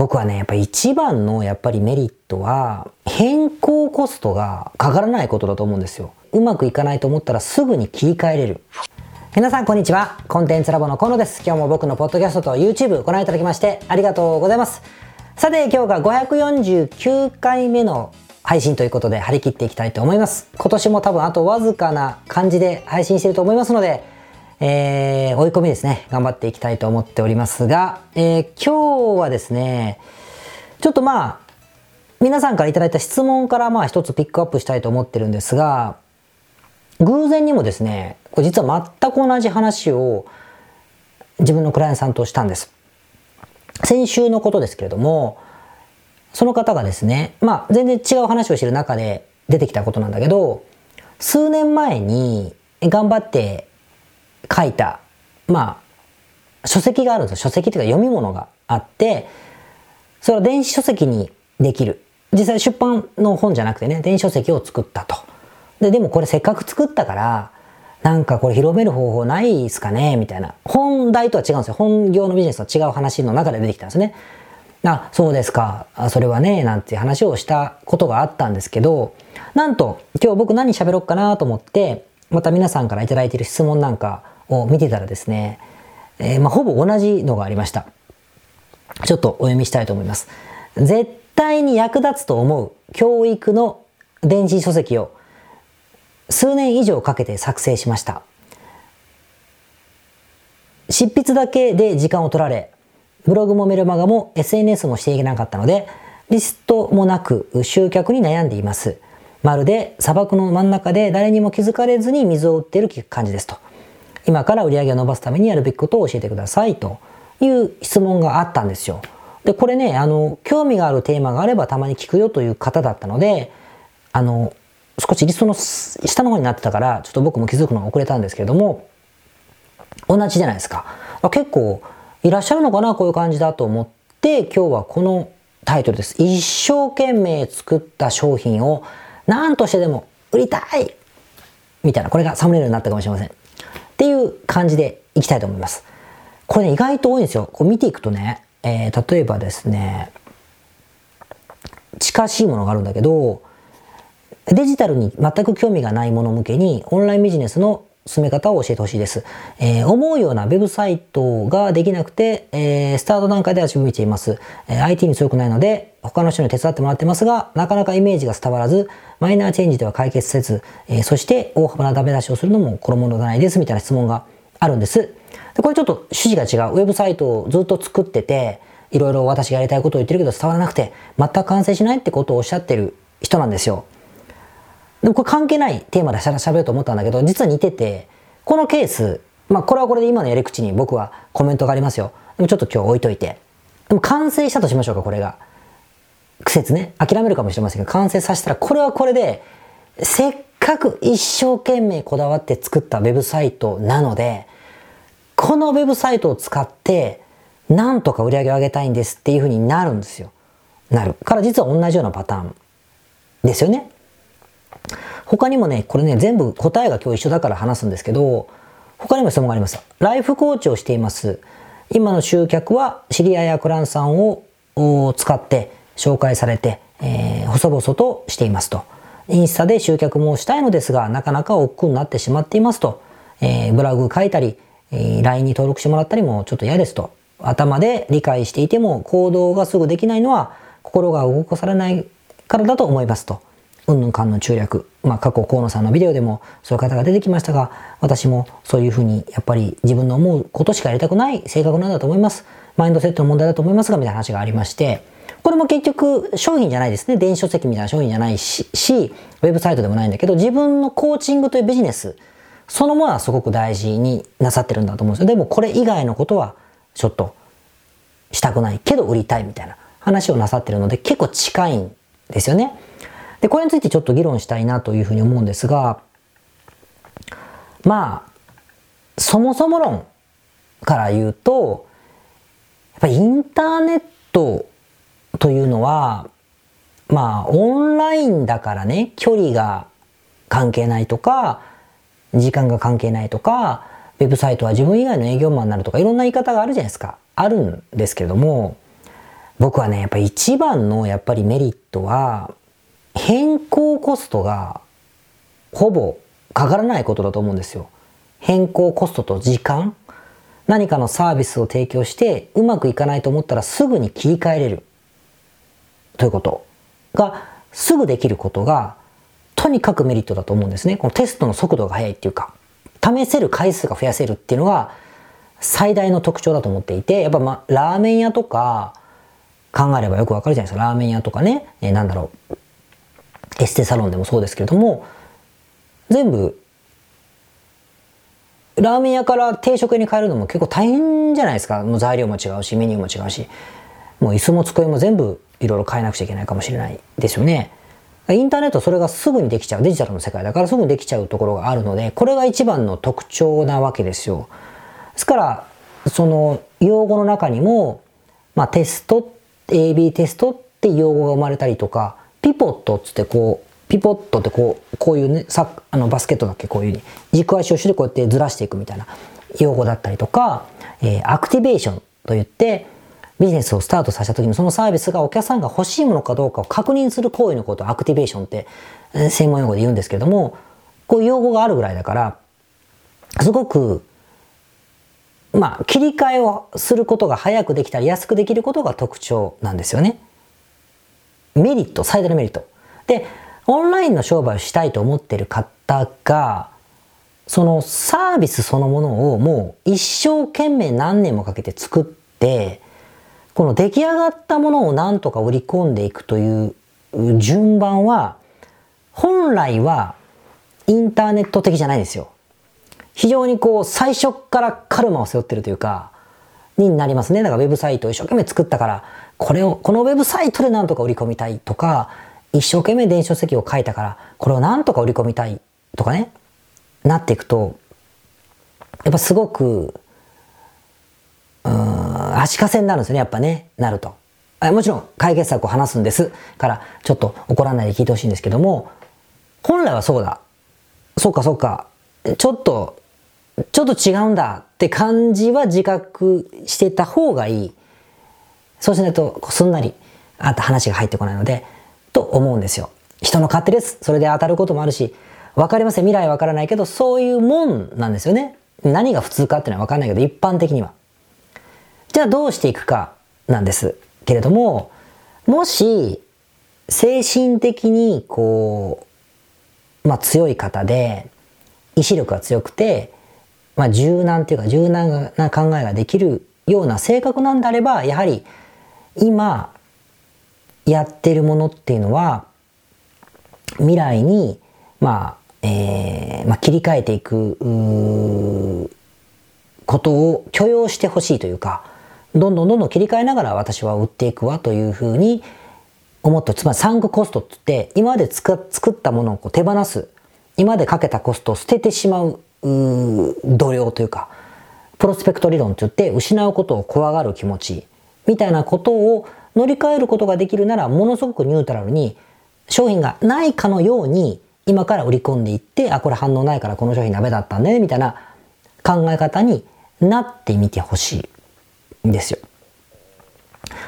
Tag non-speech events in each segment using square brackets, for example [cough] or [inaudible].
僕はね、やっぱ一番のやっぱりメリットは、変更コストがかからないことだと思うんですよ。うまくいかないと思ったらすぐに切り替えれる。皆さんこんにちは。コンテンツラボの河野です。今日も僕のポッドキャストと YouTube ご覧いただきましてありがとうございます。さて今日が549回目の配信ということで張り切っていきたいと思います。今年も多分あとわずかな感じで配信してると思いますので、えー、追い込みですね、頑張っていきたいと思っておりますが、えー、今日はですね、ちょっとまあ、皆さんからいただいた質問からまあ一つピックアップしたいと思ってるんですが、偶然にもですね、これ実は全く同じ話を自分のクライアントさんとしたんです。先週のことですけれども、その方がですね、まあ全然違う話をしてる中で出てきたことなんだけど、数年前に頑張って書いた、まあ、書籍があるんですよ。書籍っていうか読み物があって、それは電子書籍にできる。実際出版の本じゃなくてね、電子書籍を作ったと。で、でもこれせっかく作ったから、なんかこれ広める方法ないですかね？みたいな。本題とは違うんですよ。本業のビジネスとは違う話の中で出てきたんですね。あ、そうですか。それはね、なんていう話をしたことがあったんですけど、なんと今日僕何喋ろうかなと思って、また皆さんから頂いている質問なんかを見てたらですね、えー、まあ、ほぼ同じのがありました。ちょっとお読みしたいと思います。絶対に役立つと思う教育の電子書籍を数年以上かけて作成しました。執筆だけで時間を取られ、ブログもメルマガも SNS もしていけなかったので、リストもなく集客に悩んでいます。まるで砂漠の真ん中で誰にも気づかれずに水を売っている感じですと。今から売り上げを伸ばすためにやるべきことを教えてくださいという質問があったんですよ。で、これね、あの、興味があるテーマがあればたまに聞くよという方だったので、あの、少しリストの下の方になってたから、ちょっと僕も気づくのが遅れたんですけれども、同じじゃないですか。結構いらっしゃるのかな、こういう感じだと思って、今日はこのタイトルです。一生懸命作った商品を何としてでも売りたいみたいな、これがサムネイルになったかもしれません。っていう感じでいきたいと思います。これね、意外と多いんですよ。こう見ていくとね、えー、例えばですね、近しいものがあるんだけど、デジタルに全く興味がないもの向けにオンラインビジネスの進め方を教えてほしいです。えー、思うようなウェブサイトができなくて、えー、スタート段階で足を向いています。えー、IT に強くないので、他の人に手伝ってもらってますが、なかなかイメージが伝わらず、マイナーチェンジでは解決せず、え、そして大幅なダメ出しをするのも衣のないですみたいな質問があるんです。でこれちょっと趣旨が違う。ウェブサイトをずっと作ってて、いろいろ私がやりたいことを言ってるけど伝わらなくて、全く完成しないってことをおっしゃってる人なんですよ。でもこれ関係ないテーマで喋ろうと思ったんだけど、実は似てて、このケース、まあこれはこれで今のやり口に僕はコメントがありますよ。でもちょっと今日置いといて。でも完成したとしましょうか、これが。苦節ね。諦めるかもしれませんが、完成させたら、これはこれで、せっかく一生懸命こだわって作ったウェブサイトなので、このウェブサイトを使って、なんとか売り上げを上げたいんですっていうふうになるんですよ。なる。から実は同じようなパターンですよね。他にもね、これね、全部答えが今日一緒だから話すんですけど、他にも質問があります。ライフコーチをしています。今の集客は知り合いやクランさんを使って紹介されて、えー、細々としていますと。インスタで集客もしたいのですが、なかなか億劫になってしまっていますと。えー、ブログ書いたり、えー、LINE に登録してもらったりもちょっと嫌ですと。頭で理解していても行動がすぐできないのは心が動かされないからだと思いますと。うんぬんかんの中略。まあ過去河野さんのビデオでもそういう方が出てきましたが、私もそういうふうにやっぱり自分の思うことしかやりたくない性格なんだと思います。マインドセットの問題だと思いますが、みたいな話がありまして、これも結局商品じゃないですね。電子書籍みたいな商品じゃない、しウェブサイトでもないんだけど、自分のコーチングというビジネス、そのものはすごく大事になさってるんだと思うんですよ。でもこれ以外のことはちょっとしたくないけど売りたいみたいな話をなさってるので結構近いんですよね。で、これについてちょっと議論したいなというふうに思うんですが、まあ、そもそも論から言うと、やっぱインターネットというのは、まあ、オンラインだからね、距離が関係ないとか、時間が関係ないとか、ウェブサイトは自分以外の営業マンになるとか、いろんな言い方があるじゃないですか。あるんですけれども、僕はね、やっぱり一番のやっぱりメリットは、変更コストがほぼかからないことだと思うんですよ。変更コストと時間？何かのサービスを提供してうまくいかないと思ったらすぐに切り替えれる。ということがすぐできることがとにかくメリットだと思うんですね。このテストの速度が速いっていうか。試せる回数が増やせるっていうのが最大の特徴だと思っていて。やっぱまあラーメン屋とか考えればよくわかるじゃないですか。ラーメン屋とかね、えー、なんだろう。エステサロンでもそうですけれども全部ラーメン屋から定食に変えるのも結構大変じゃないですか。もう材料も違うしメニューも違うし。もう椅子も机も全部いろいろ変えなくちゃいけないかもしれないですよね。インターネットそれがすぐにできちゃう。デジタルの世界だからすぐにできちゃうところがあるのでこれが一番の特徴なわけですよ。ですからその用語の中にも、まあ、テスト AB テストって用語が生まれたりとかピボットっつってこうピボットってこうこういうねさあのバスケットだっけこういうふうに軸足をしてこうやってずらしていくみたいな用語だったりとか、えー、アクティベーションといってビジネスをスタートさせた時にそのサービスがお客さんが欲しいものかどうかを確認する行為のことをアクティベーションって専門用語で言うんですけれどもこういう用語があるぐらいだからすごくまあ切り替えをすることが早くできたり安くできることが特徴なんですよね。メリット最大のメリット。でオンラインの商売をしたいと思ってる方が、そのサービスそのものをもう一生懸命何年もかけて作って、この出来上がったものを何とか売り込んでいくという順番は、本来はインターネット的じゃないですよ。非常にこう最初からカルマを背負ってるというか、になりますね。だからウェブサイトを一生懸命作ったから、これを、このウェブサイトで何とか売り込みたいとか、一生懸命電子書籍を書いたから、これをなんとか売り込みたいとかね、なっていくと、やっぱすごく、うん、足かせになるんですよね、やっぱね、なると。もちろん解決策を話すんですから、ちょっと怒らないで聞いてほしいんですけども、本来はそうだ。そうかそうか。ちょっと、ちょっと違うんだって感じは自覚してた方がいい。そうしないと、すんなり、あった話が入ってこないので、と思うんですよ。人の勝手です。それで当たることもあるし、わかりません。未来わからないけど、そういうもんなんですよね。何が普通かっていうのはわかんないけど、一般的には。じゃあどうしていくかなんですけれども、もし、精神的にこう、まあ強い方で、意志力が強くて、まあ柔軟っていうか柔軟な考えができるような性格なんであれば、やはり今、やってるものっていうのは未来に、まあえーまあ、切り替えていくことを許容してほしいというかどんどんどんどん切り替えながら私は売っていくわというふうに思ってつまりサンクコストって言って今まで作ったものをこう手放す今までかけたコストを捨ててしまう度量というかプロスペクト理論といって失うことを怖がる気持ち。みたいなことを乗り換えることができるならものすごくニュートラルに商品がないかのように今から売り込んでいってあこれ反応ないからこの商品ダメだったんねみたいな考え方になってみてほしいんですよ。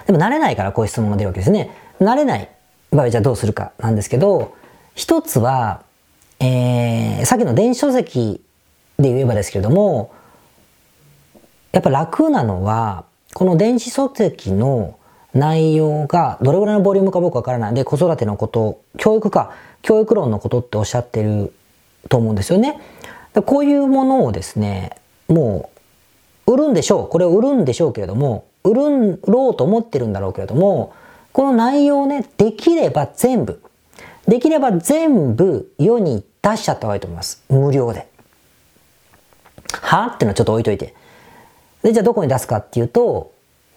でも慣れないからこういう質問が出るわけですね。慣れない場合じゃあどうするかなんですけど一つは、えー、さっきの電子書籍で言えばですけれどもやっぱ楽なのはこの電子書籍の内容がどれぐらいのボリュームか僕わからないで子育てのこと教育か教育論のことっておっしゃってると思うんですよね。こういうものをですねもう売るんでしょうこれを売るんでしょうけれども売るんろうと思ってるんだろうけれどもこの内容をねできれば全部できれば全部世に出しちゃった方がいいと思います無料で。は？ってのはちょっと置いといて。でじゃあどこに出すかっていうと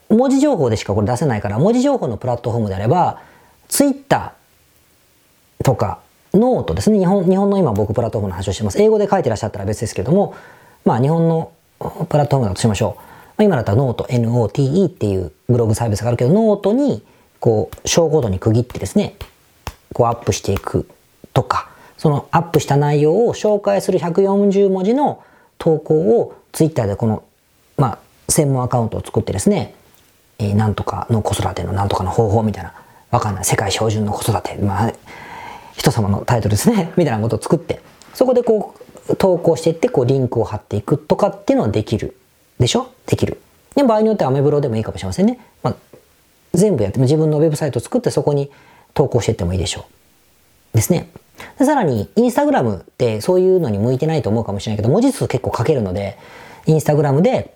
文字情報でしかこれ出せないから、文字情報のプラットフォームであれば、ツイッターとか、ノートですね。日本、日本の今僕プラットフォームの話をしてます。英語で書いてらっしゃったら別ですけども、まあ日本のプラットフォームだとしましょう。まあ、今だったら note、note っていうブログサービスがあるけど、ノートに、こう、章ごとに区切ってですね、こうアップしていくとか、そのアップした内容を紹介する140文字の投稿をツイッターでこの、専門アカウントを作ってですね、えー、なんとかの子育てのなんとかの方法みたいな、わかんない。世界標準の子育て。まあ、人様のタイトルですね。[laughs] みたいなことを作って、そこでこう、投稿していって、こう、リンクを貼っていくとかっていうのはできる。でしょ？できる。で、場合によってはアメブロでもいいかもしれませんね。まあ、全部やっても、自分のウェブサイトを作ってそこに投稿していってもいいでしょう。ですね。でさらに、インスタグラムってそういうのに向いてないと思うかもしれないけど、文字数結構書けるので、インスタグラムで、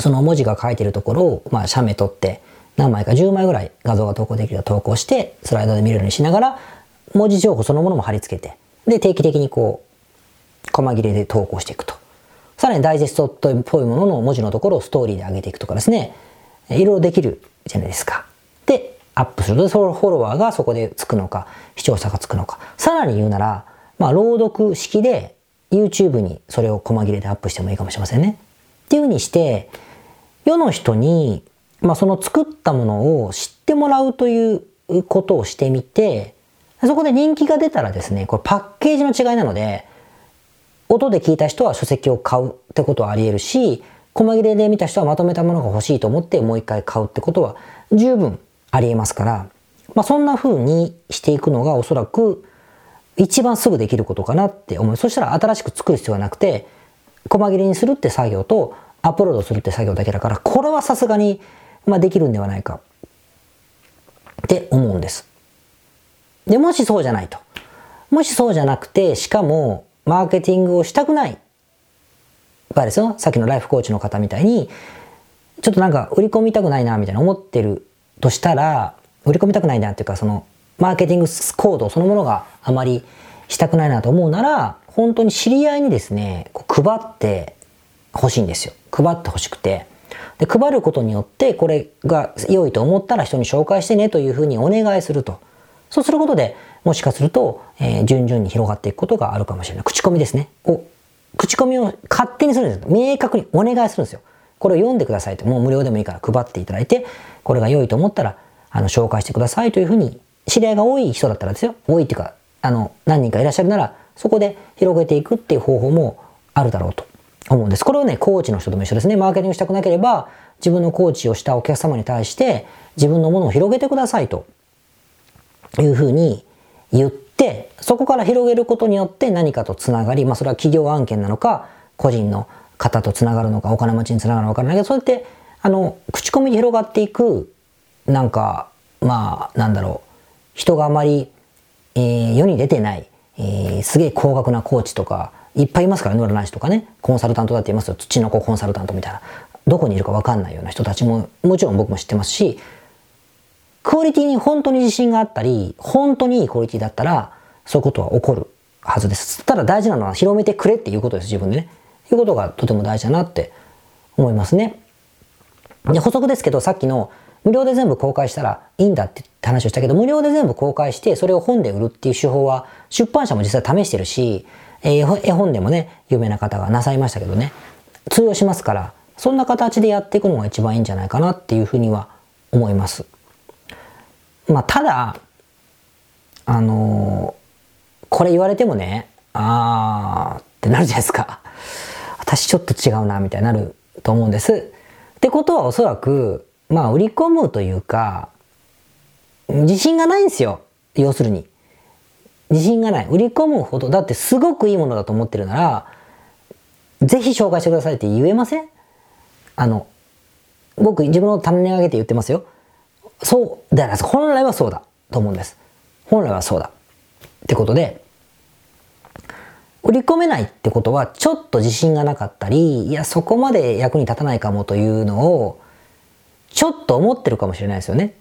その文字が書いてるところを、まあ、写メ撮って、何枚か10枚ぐらい画像が投稿できるよう投稿して、スライドで見るようにしながら、文字情報そのものも貼り付けて、で、定期的にこう、細切れで投稿していくと。さらにダイジェストっぽいものの文字のところをストーリーで上げていくとかですね、いろいろできるじゃないですか。で、アップすると、そのフォロワーがそこでつくのか、視聴者がつくのか。さらに言うなら、まあ、朗読式で YouTube にそれを細切れでアップしてもいいかもしれませんね。っていうふうにして、世の人に、まあ、その作ったものを知ってもらうということをしてみて、そこで人気が出たらですね、これパッケージの違いなので、音で聞いた人は書籍を買うってことはあり得るし、細切れで見た人はまとめたものが欲しいと思ってもう一回買うってことは十分あり得ますから、まあ、そんな風にしていくのがおそらく一番すぐできることかなって思う。そしたら新しく作る必要はなくて、細切れにするって作業とアップロードするって作業だけだから、これはさすがに、まあ、できるんではないかって思うんです。で、もしそうじゃないと。もしそうじゃなくて、しかもマーケティングをしたくない場合ですよ。さっきのライフコーチの方みたいに、ちょっとなんか売り込みたくないな、みたいな思ってるとしたら、売り込みたくないなっていうか、その、マーケティングコードそのものがあまりしたくないなと思うなら、本当に知り合いにですね、こう配ってほしいんですよ。配ってほしくて。で、配ることによって、これが良いと思ったら人に紹介してねというふうにお願いすると。そうすることで、もしかすると、えー、順々に広がっていくことがあるかもしれない。口コミですね。を、口コミを勝手にするんです。明確にお願いするんですよ。これを読んでくださいと。もう無料でもいいから配っていただいて、これが良いと思ったら、あの、紹介してくださいというふうに、知り合いが多い人だったらですよ。多いっていうか、あの、何人かいらっしゃるなら、そこで広げていくっていう方法もあるだろうと思うんです。これをね、コーチの人とも一緒ですね。マーケティングしたくなければ、自分のコーチをしたお客様に対して、自分のものを広げてくださいというふうに言って、そこから広げることによって何かとつながり、まあそれは企業案件なのか、個人の方とつながるのか、お金持ちにつながるのかわからないけど、そうやって、あの、口コミで広がっていく、なんか、まあ、なんだろう、人があまり、えー、世に出てない、えー、すげえ高額なコーチとか、いっぱいいますからね、占い師とかね、コンサルタントだって言いますよ、土の子コンサルタントみたいな。どこにいるかわかんないような人たちも、もちろん僕も知ってますし、クオリティに本当に自信があったり、本当にいいクオリティだったら、そういうことは起こるはずです。ただ大事なのは広めてくれっていうことです、自分でね。いうことがとても大事だなって思いますね。で、補足ですけど、さっきの無料で全部公開したらいいんだって話をしたけど、無料で全部公開して、それを本で売るっていう手法は、出版社も実際試してるし、えー、絵本でもね、有名な方がなさいましたけどね、通用しますから、そんな形でやっていくのが一番いいんじゃないかなっていうふうには思います。まあ、ただ、あのー、これ言われてもね、あーってなるじゃないですか。[laughs] 私ちょっと違うな、みたいになると思うんです。ってことはおそらく、まあ、売り込むというか、自信がないんですよ。要するに。自信がない。売り込むほど、だってすごくいいものだと思ってるなら、ぜひ紹介してくださいって言えません？あの、僕自分の種に上げて言ってますよ。そうだから本来はそうだと思うんです。本来はそうだ。ってことで、売り込めないってことは、ちょっと自信がなかったり、いや、そこまで役に立たないかもというのを、ちょっと思ってるかもしれないですよね。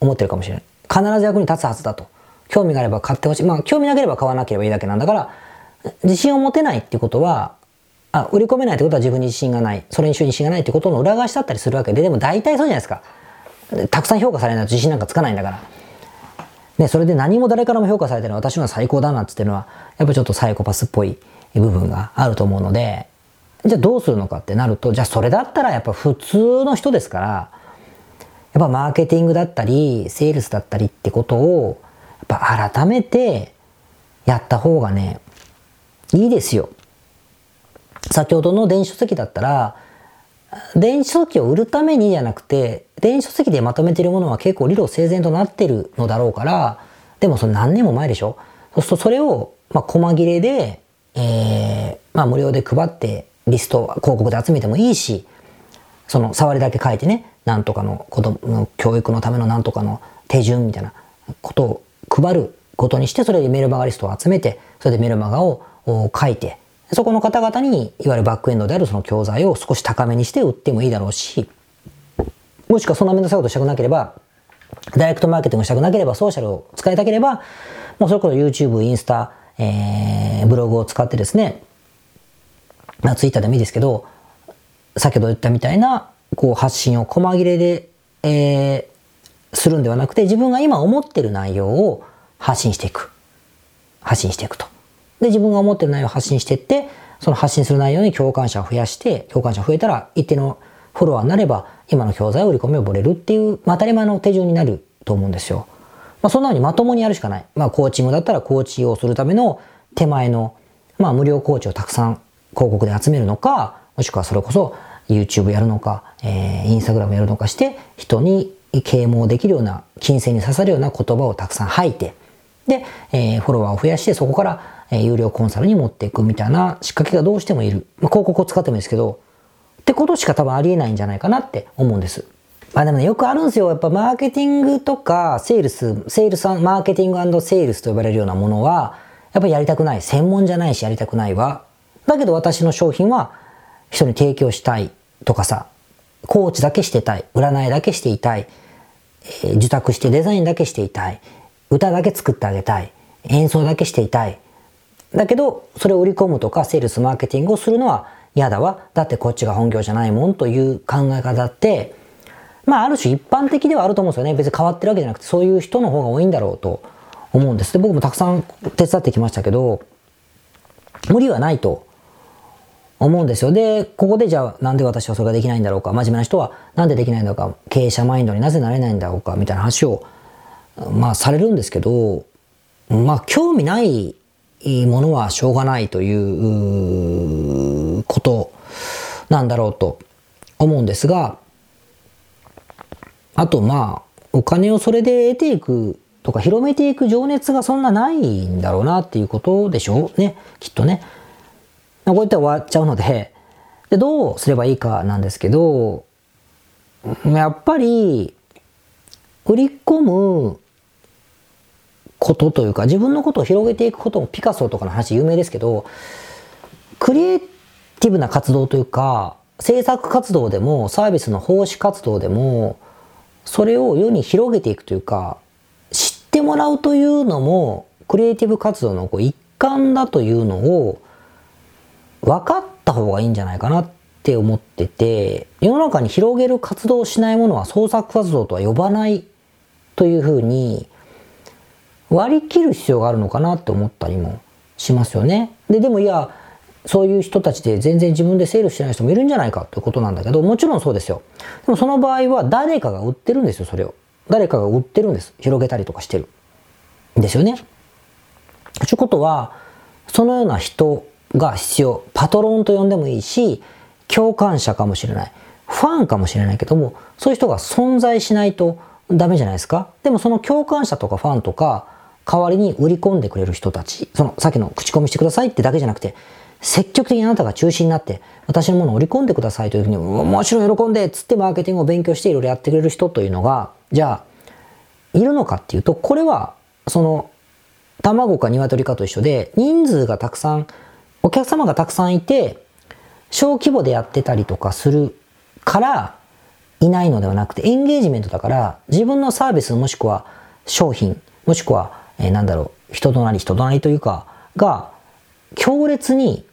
思ってるかもしれない。必ず役に立つはずだと。興味があれば買ってほしい。まあ、興味なければ買わなければいいだけなんだから、自信を持てないってことは、あ、売り込めないってことは自分に自信がない。それに自信がないってことの裏返しだったりするわけで、でも大体そうじゃないですか。たくさん評価されないと自信なんかつかないんだから。ね、それで何も誰からも評価されてる私のは最高だなっていうのは、やっぱちょっとサイコパスっぽい部分があると思うので、じゃあどうするのかってなると、じゃあそれだったらやっぱ普通の人ですから、やっぱマーケティングだったり、セールスだったりってことを、やっぱ改めてやった方がね、いいですよ。先ほどの電子書籍だったら、電子書籍を売るためにじゃなくて、電子書籍でまとめているものは結構理路整然となってるのだろうから、でもそれ何年も前でしょ？そうするとそれを、まあ、細切れで、えー、まあ、無料で配って、リスト、広告で集めてもいいし、その、触りだけ書いてね、なんとかの子供の教育のためのなんとかの手順みたいなことを配ることにして、それでメルマガリストを集めて、それでメルマガを書いて、そこの方々に、いわゆるバックエンドであるその教材を少し高めにして売ってもいいだろうし、もしくはそんなめんどくさいことしたくなければ、ダイレクトマーケティングしたくなければ、ソーシャルを使いたければ、もうそれこそ YouTube、インスタ、えー、ブログを使ってですね、まあ、ツイッターでもいいですけど、先ほど言ったみたいな、こう発信を細切れで、えー、するんではなくて、自分が今思ってる内容を発信していく。発信していくと。で、自分が思ってる内容を発信していって、その発信する内容に共感者を増やして、共感者増えたら一定のフォロワーになれば、今の教材を売り込みをぼれるっていう、まあ、当たり前の手順になると思うんですよ。まあ、そんなふうにまともにやるしかない。まあ、コーチングだったらコーチをするための手前の、まあ、無料コーチをたくさん広告で集めるのか、もしくはそれこそ YouTube やるのか、えー、Instagram やるのかして、人に啓蒙できるような、琴線に刺さるような言葉をたくさん吐いて、で、えー、フォロワーを増やして、そこから、えー、有料コンサルに持っていくみたいな仕掛けがどうしてもいる。まあ、広告を使ってもいいですけど、ってことしか多分ありえないんじゃないかなって思うんです。まあでもね、よくあるんですよ。やっぱマーケティングとか、セールス、セールス、マーケティングセールスと呼ばれるようなものは、やっぱりやりたくない。専門じゃないしやりたくないわ。だけど私の商品は人に提供したいとかさ、コーチだけしてたい。占いだけしていたい。えー、受託してデザインだけしていたい。歌だけ作ってあげたい。演奏だけしていたい。だけど、それを売り込むとか、セールス、マーケティングをするのは嫌だわ。だってこっちが本業じゃないもんという考え方って、まあ、ある種一般的ではあると思うんですよね。別に変わってるわけじゃなくて、そういう人の方が多いんだろうと思うんです。で、僕もたくさん手伝ってきましたけど、無理はないと思うんですよ。で、ここでじゃあなんで私はそれができないんだろうか、真面目な人はなんでできないんだろうか、経営者マインドになぜなれないんだろうか、みたいな話を、まあされるんですけど、まあ興味ないものはしょうがないということなんだろうと思うんですが、あとまあ、お金をそれで得ていくとか広めていく情熱がそんなないんだろうなっていうことでしょうね。きっとね。こうやって終わっちゃうので、で、どうすればいいかなんですけど、やっぱり、売り込むことというか、自分のことを広げていくこともピカソとかの話有名ですけど、クリエイティブな活動というか、制作活動でも、サービスの奉仕活動でも、それを世に広げていくというか、知ってもらうというのも、クリエイティブ活動のこう一環だというのを、分かった方がいいんじゃないかなって思ってて、世の中に広げる活動をしないものは創作活動とは呼ばないというふうに割り切る必要があるのかなって思ったりもしますよね。で、でもいや、そういう人たちで全然自分でセールしてない人もいるんじゃないかということなんだけど、もちろんそうですよ。でもその場合は誰かが売ってるんですよ、それを。誰かが売ってるんです。広げたりとかしてる。ですよね。ということは、そのような人が必要。パトロンと呼んでもいいし、共感者かもしれない。ファンかもしれないけども、そういう人が存在しないとダメじゃないですか。でもその共感者とかファンとか、代わりに売り込んでくれる人たち、そのさっきの口コミしてくださいってだけじゃなくて、積極的にあなたが中心になって、私のものを売り込んでくださいというふうに、もちろん喜んで、っつってマーケティングを勉強していろいろやってくれる人というのが、じゃあ、いるのかっていうと、これは、その、卵か鶏かと一緒で、人数がたくさん、お客様がたくさんいて、小規模でやってたりとかするからいないのではなくて、エンゲージメントだから、自分のサービスもしくは商品、もしくは、えー、なんだろう、人となり人となりというか、が、強烈に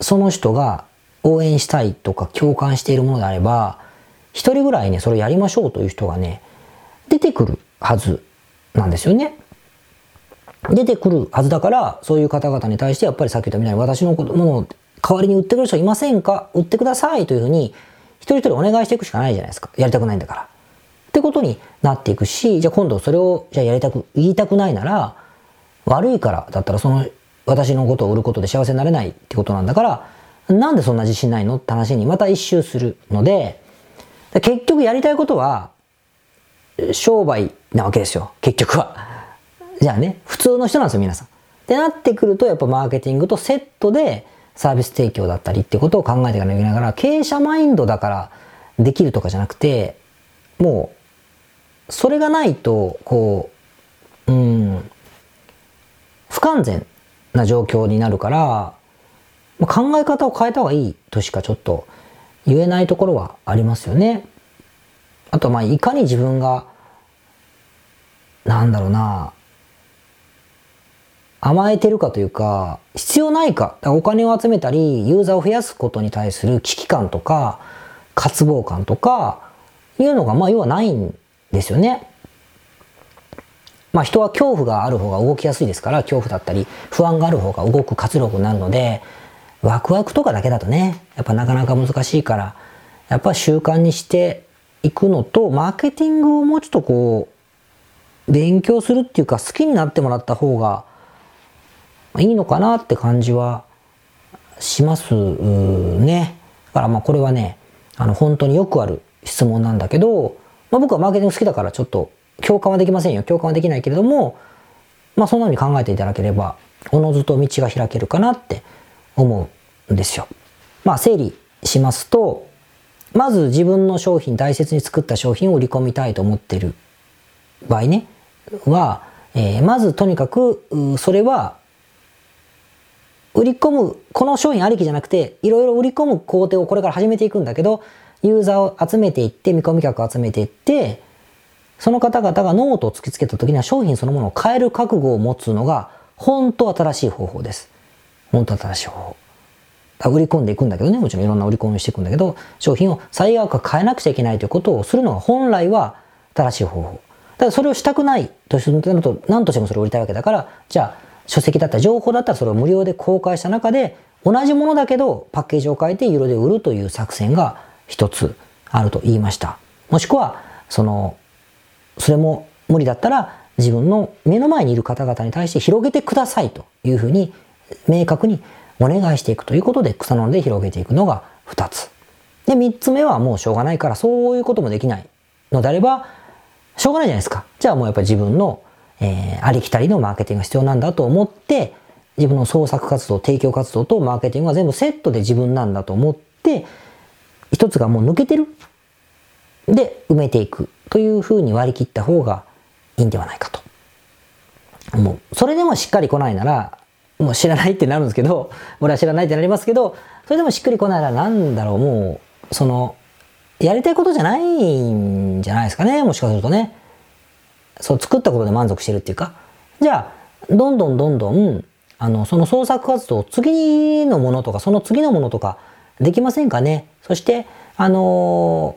その人が応援したいとか共感しているものであれば、一人ぐらいね、それやりましょうという人がね、出てくるはずなんですよね。出てくるはずだから、そういう方々に対してやっぱりさっき言ったみたいに私のものを代わりに売ってくる人いませんか？売ってくださいというふうに、一人一人お願いしていくしかないじゃないですか。やりたくないんだから。ってことになっていくし、じゃあ今度それを、じゃあやりたく、言いたくないなら、悪いからだったらその私のことを売ることで幸せになれないってことなんだから、なんでそんな自信ないのって話にまた一周するので、結局やりたいことは、商売なわけですよ。結局は。じゃあね、普通の人なんですよ、皆さん。ってなってくると、やっぱマーケティングとセットでサービス提供だったりってことを考えていかなきゃいけないから、経営者マインドだからできるとかじゃなくて、もう、それがないと、こう、うん、不完全な状況になるから、考え方を変えた方がいいとしかちょっと言えないところはありますよね。あとまあいかに自分がなんだろうな甘えてるかというか必要ないかお金を集めたりユーザーを増やすことに対する危機感とか渇望感とかいうのがまあ要はないんですよね。まあ人は恐怖がある方が動きやすいですから恐怖だったり不安がある方が動く活力になるのでワクワクとかだけだとねやっぱなかなか難しいからやっぱ習慣にしていくのと、マーケティングをもうちょっとこう、勉強するっていうか好きになってもらった方がいいのかなって感じはしますね。だからまあこれはね、あの本当によくある質問なんだけど、まあ、僕はマーケティング好きだからちょっと共感はできませんよ。共感はできないけれども、まあそんな風に考えていただければ、おのずと道が開けるかなって思うんですよ。まあ整理しますと、まず自分の商品、大切に作った商品を売り込みたいと思っている場合ね、は、えー、まずとにかく、それは、売り込む、この商品ありきじゃなくて、いろいろ売り込む工程をこれから始めていくんだけど、ユーザーを集めていって、見込み客を集めていって、その方々がノートを突きつけた時には商品そのものを変える覚悟を持つのが、本当新しい方法です。本当新しい方法。売り込んでいくんだけどね、もちろんいろんな売り込みをしていくんだけど、商品を最悪変えなくちゃいけないということをするのが本来は正しい方法。ただそれをしたくないとすると、何としてもそれを売りたいわけだから、じゃあ、書籍だった情報だったらそれを無料で公開した中で、同じものだけどパッケージを変えて有料で売るという作戦が一つあると言いました。もしくは、その、それも無理だったら自分の目の前にいる方々に対して広げてくださいというふうに明確にお願いしていくということで草の根で広げていくのが2つ。で、3つ目はもうしょうがないからそういうこともできないのであれば、しょうがないじゃないですか。じゃあもうやっぱり自分の、えー、ありきたりのマーケティングが必要なんだと思って、自分の創作活動、提供活動とマーケティングは全部セットで自分なんだと思って、一つがもう抜けてる。で、埋めていくというふうに割り切った方がいいんではないかと思う。それでもしっかり来ないなら、もう知らないってなるんですけど、[laughs] 俺は知らないってなりますけど、それでもしっくりこないならなんだろう、もう、その、やりたいことじゃないんじゃないですかね、もしかするとね。そう、作ったことで満足してるっていうか。じゃあ、どんどんどんどん、あの、その創作活動、次のものとか、その次のものとか、できませんかね？そして、あの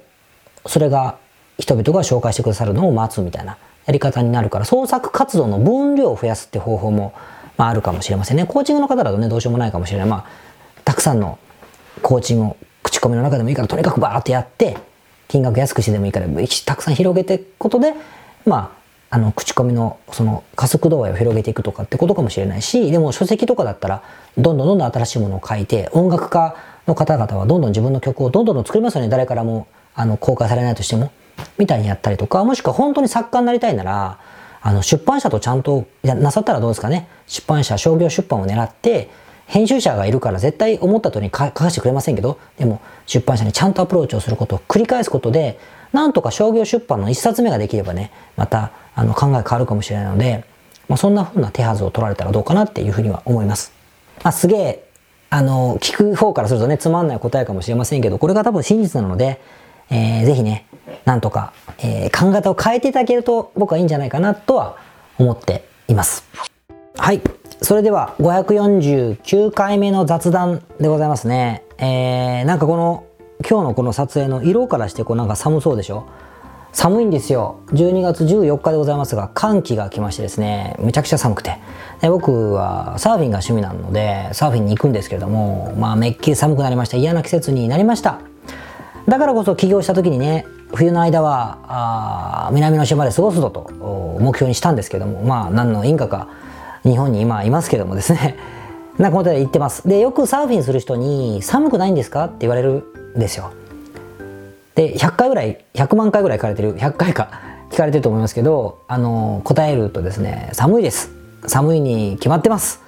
ー、それが人々が紹介してくださるのを待つみたいなやり方になるから、創作活動の分量を増やすって方法もまあ、あるかもしれませんね。コーチングの方だとね、どうしようもないかもしれない。まあ、たくさんのコーチングを口コミの中でもいいから、とにかくバーってやって、金額安くしてでもいいから、たくさん広げていくことで、まあ、あの、口コミのその加速度合いを広げていくとかってことかもしれないし、でも書籍とかだったら、どんどんどんどん新しいものを書いて、音楽家の方々はどんどん自分の曲をどんどん作りますよね。誰からも、あの、公開されないとしても。みたいにやったりとか、もしくは本当に作家になりたいなら、あの、出版社とちゃんとなさったらどうですかね。出版社、商業出版を狙って、編集者がいるから絶対思った通りに書かせてくれませんけど、でも出版社にちゃんとアプローチをすることを繰り返すことで、なんとか商業出版の一冊目ができればね、またあの考え変わるかもしれないので、まあ、そんな風な手はずを取られたらどうかなっていうふうには思います。まあ、すげえ、あの、聞く方からするとね、つまんない答えかもしれませんけど、これが多分真実なので、えー、ぜひね、なんとか、えー、考え方を変えていただけると僕はいいんじゃないかなとは思っています。はい。それでは549回目の雑談でございますね。えー、なんかこの今日のこの撮影の色からしてこうなんか寒そうでしょ？寒いんですよ。12月14日でございますが、寒気が来ましてですね、めちゃくちゃ寒くて。で僕はサーフィンが趣味なので、サーフィンに行くんですけれども、まあめっきり寒くなりました。嫌な季節になりました。だからこそ起業した時にね冬の間はあ南の島で過ごすぞと目標にしたんですけどもまあ何の因果か日本に今いますけどもですね [laughs] なんかことで言ってますでよくサーフィンする人に寒くないんですかって言われるんですよで100回ぐらい100万回ぐらい聞かれてる100回か聞かれてると思いますけどあの答えるとですね寒いです。寒いに決まってます。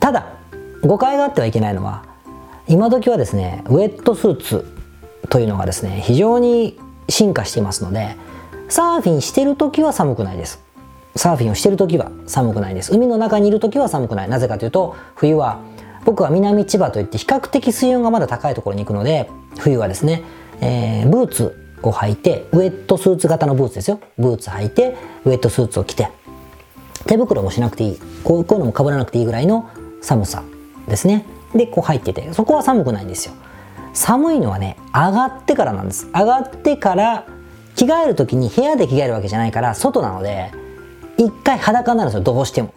ただ誤解があってはいけないのは今時はですねウェットスーツというのがですね非常に進化していますのでサーフィンしてる時は寒くないです。サーフィンをしてる時は寒くないです。海の中にいる時は寒くない。なぜかというと冬は僕は南千葉といって比較的水温がまだ高いところに行くので冬はですね、えー、ブーツを履いてウェットスーツ型のブーツですよ。ブーツ履いてウェットスーツを着て。手袋もしなくていい。こういうのもかぶらなくていいぐらいの寒さですね。でこう入ってて。そこは寒くないんですよ。寒いのはね上がってからなんです。上がってから着替える時に部屋で着替えるわけじゃないから外なので一回裸になるんですよ。どうしても。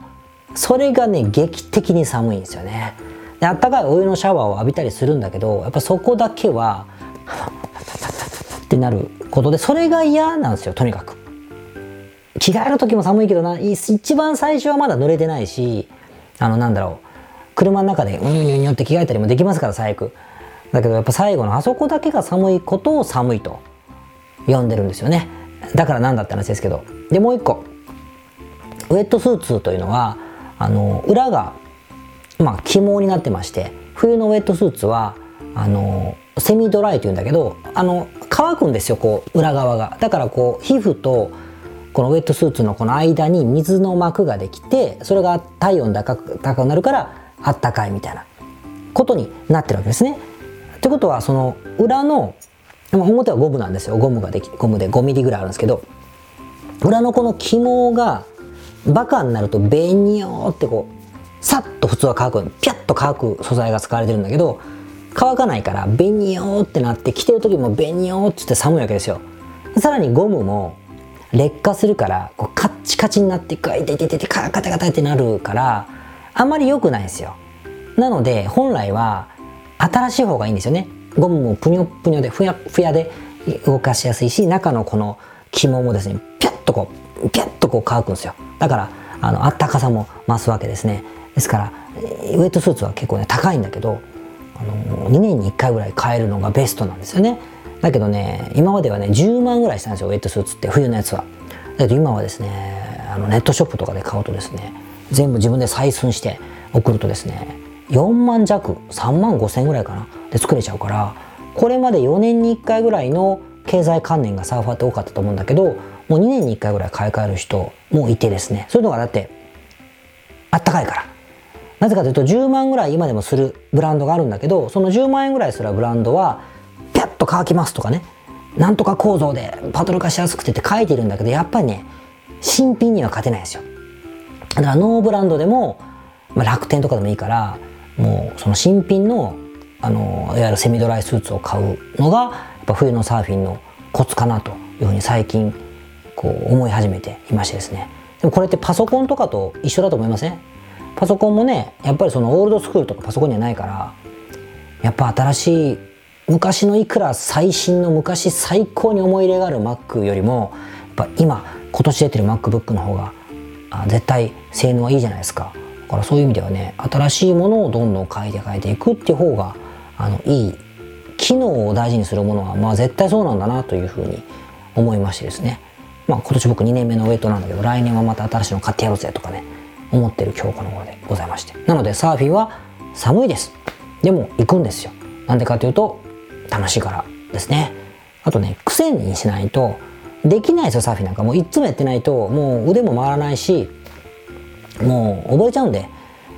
それがね劇的に寒いんですよね。あったかいお湯のシャワーを浴びたりするんだけどやっぱそこだけはってなることでそれが嫌なんですよとにかく着替える時も寒いけどな一番最初はまだ濡れてないしあのなんだろう車の中でうにゅにゅにゅって着替えたりもできますから最悪だけどやっぱ最後のあそこだけが寒いことを寒いと呼んでるんですよねだから何だって話ですけどでもう一個ウェットスーツというのはあの裏がまあ肝になってまして冬のウェットスーツはあのセミドライというんだけどあの乾くんですよこう裏側が。だからこう皮膚とこのウェットスーツのこの間に水の膜ができてそれが体温高く高くなるからあったかいみたいなことになってるわけですね。ってことはその裏の表はゴムなんですよ。ゴムができゴムで5ミリぐらいあるんですけど裏のこの肝がバカになるとベニョーってこうさっと普通は乾く。ピャッと乾く素材が使われてるんだけど乾かないからベニョーってなって着てる時もベニョーってって寒いわけですよ。さらにゴムも劣化するからこうカッチカチになってガイテテテテカタカタってなるからあんまり良くないんですよなので本来は新しい方がいいんですよねゴムもぷにょぷにょでふやふやで動かしやすいし中のこの肝もですねピャッとこうピャッとこう乾くんですよだからあのったかさも増すわけですねですからウェットスーツは結構ね高いんだけどあの2年に1回ぐらい買えるのがベストなんですよね。だけどね今まではね10万ぐらいしたんですよウェットスーツって冬のやつは。だけど今はですねあのネットショップとかで買うとですね全部自分で採寸して送るとですね4万弱3万5千ぐらいかなで作れちゃうからこれまで4年に1回ぐらいの経済観念がサーファーって多かったと思うんだけどもう2年に1回ぐらい買い替える人もいてですねそういうのがだってあったかいから。なぜかというと10万ぐらい今でもするブランドがあるんだけどその10万円ぐらいするブランドはピャッと乾きますとかね。なんとか構造でパトル化しやすくてって書いてるんだけどやっぱりね新品には勝てないですよ。だからノーブランドでも、まあ、楽天とかでもいいからもうその新品のあのいわゆるセミドライスーツを買うのがやっぱ冬のサーフィンのコツかなというふうに最近こう思い始めていましてですね。でもこれってパソコンとかと一緒だと思いません？パソコンもねやっぱりそのオールドスクールとかパソコンにはないからやっぱ新しい昔のいくら最新の昔最高に思い入れがある Mac よりもやっぱ今今年出てる MacBook の方が絶対性能はいいじゃないですか。だからそういう意味ではね新しいものをどんどん変えて変えていくっていう方があのいい機能を大事にするものはまあ絶対そうなんだなというふうに思いましてですね。まあ今年僕2年目のウェイトなんだけど来年はまた新しいの買ってやろうぜとかね。思ってる今日この頃でございまして。なのでサーフィンは寒いです。でも行くんですよ。なんでかというと楽しいからですね。あとね癖にしないとできないですよサーフィンなんか。もういつもやってないともう腕も回らないしもう覚えちゃうんで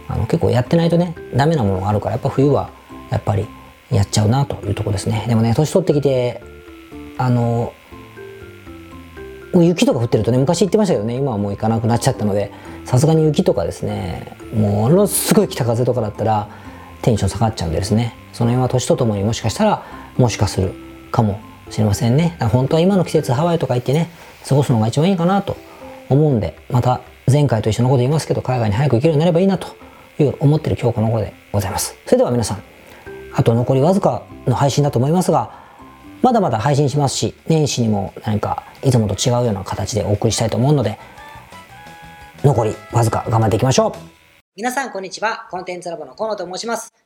あの結構やってないとねダメなものがあるからやっぱ冬はやっぱりやっちゃうなというとこですね。でもね年取ってきてあの雪とか降ってるとね昔言ってましたけどね今はもう行かなくなっちゃったのでさすがに雪とかですねものすごい北風とかだったらテンション下がっちゃうんでですね。その辺は年とともにもしかしたらもしかするかもしれませんね。本当は今の季節ハワイとか行ってね過ごすのが一番いいかなと思うんでまた前回と一緒のこと言いますけど海外に早く行けるようになればいいなという思ってる今日この頃でございます。それでは皆さんあと残りわずかの配信だと思いますがまだまだ配信しますし年始にも何かいつもと違うような形でお送りしたいと思うので残りわずか頑張っていきましょう皆さん、こんにちは。コンテンツラボの河野と申します。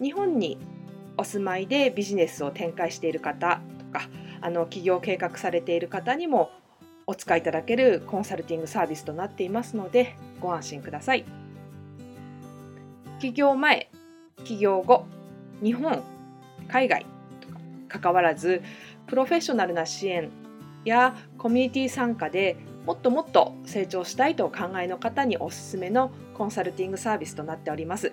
日本にお住まいでビジネスを展開している方とかあの起業計画されている方にもお使いいただけるコンサルティングサービスとなっていますのでご安心ください。起業前起業後日本海外とか関わらずプロフェッショナルな支援やコミュニティ参加でもっともっと成長したいとお考えの方におすすめのコンサルティングサービスとなっております。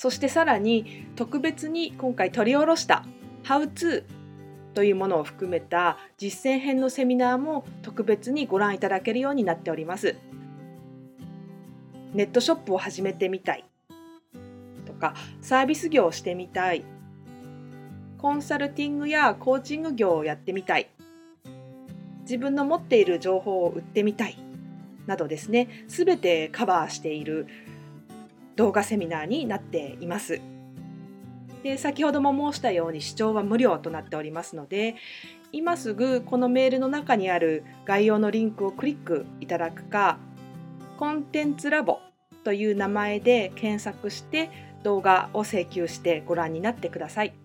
そしてさらに特別に今回取り下ろした How to というものを含めた実践編のセミナーも特別にご覧いただけるようになっております。ネットショップを始めてみたい。とかサービス業をしてみたい。コンサルティングやコーチング業をやってみたい。自分の持っている情報を売ってみたい。などですね。全てカバーしている動画セミナーになっています。で先ほども申したように視聴は無料となっておりますので今すぐこのメールの中にある概要のリンクをクリックいただくかコンテンツラボという名前で検索して動画を請求してご覧になってください。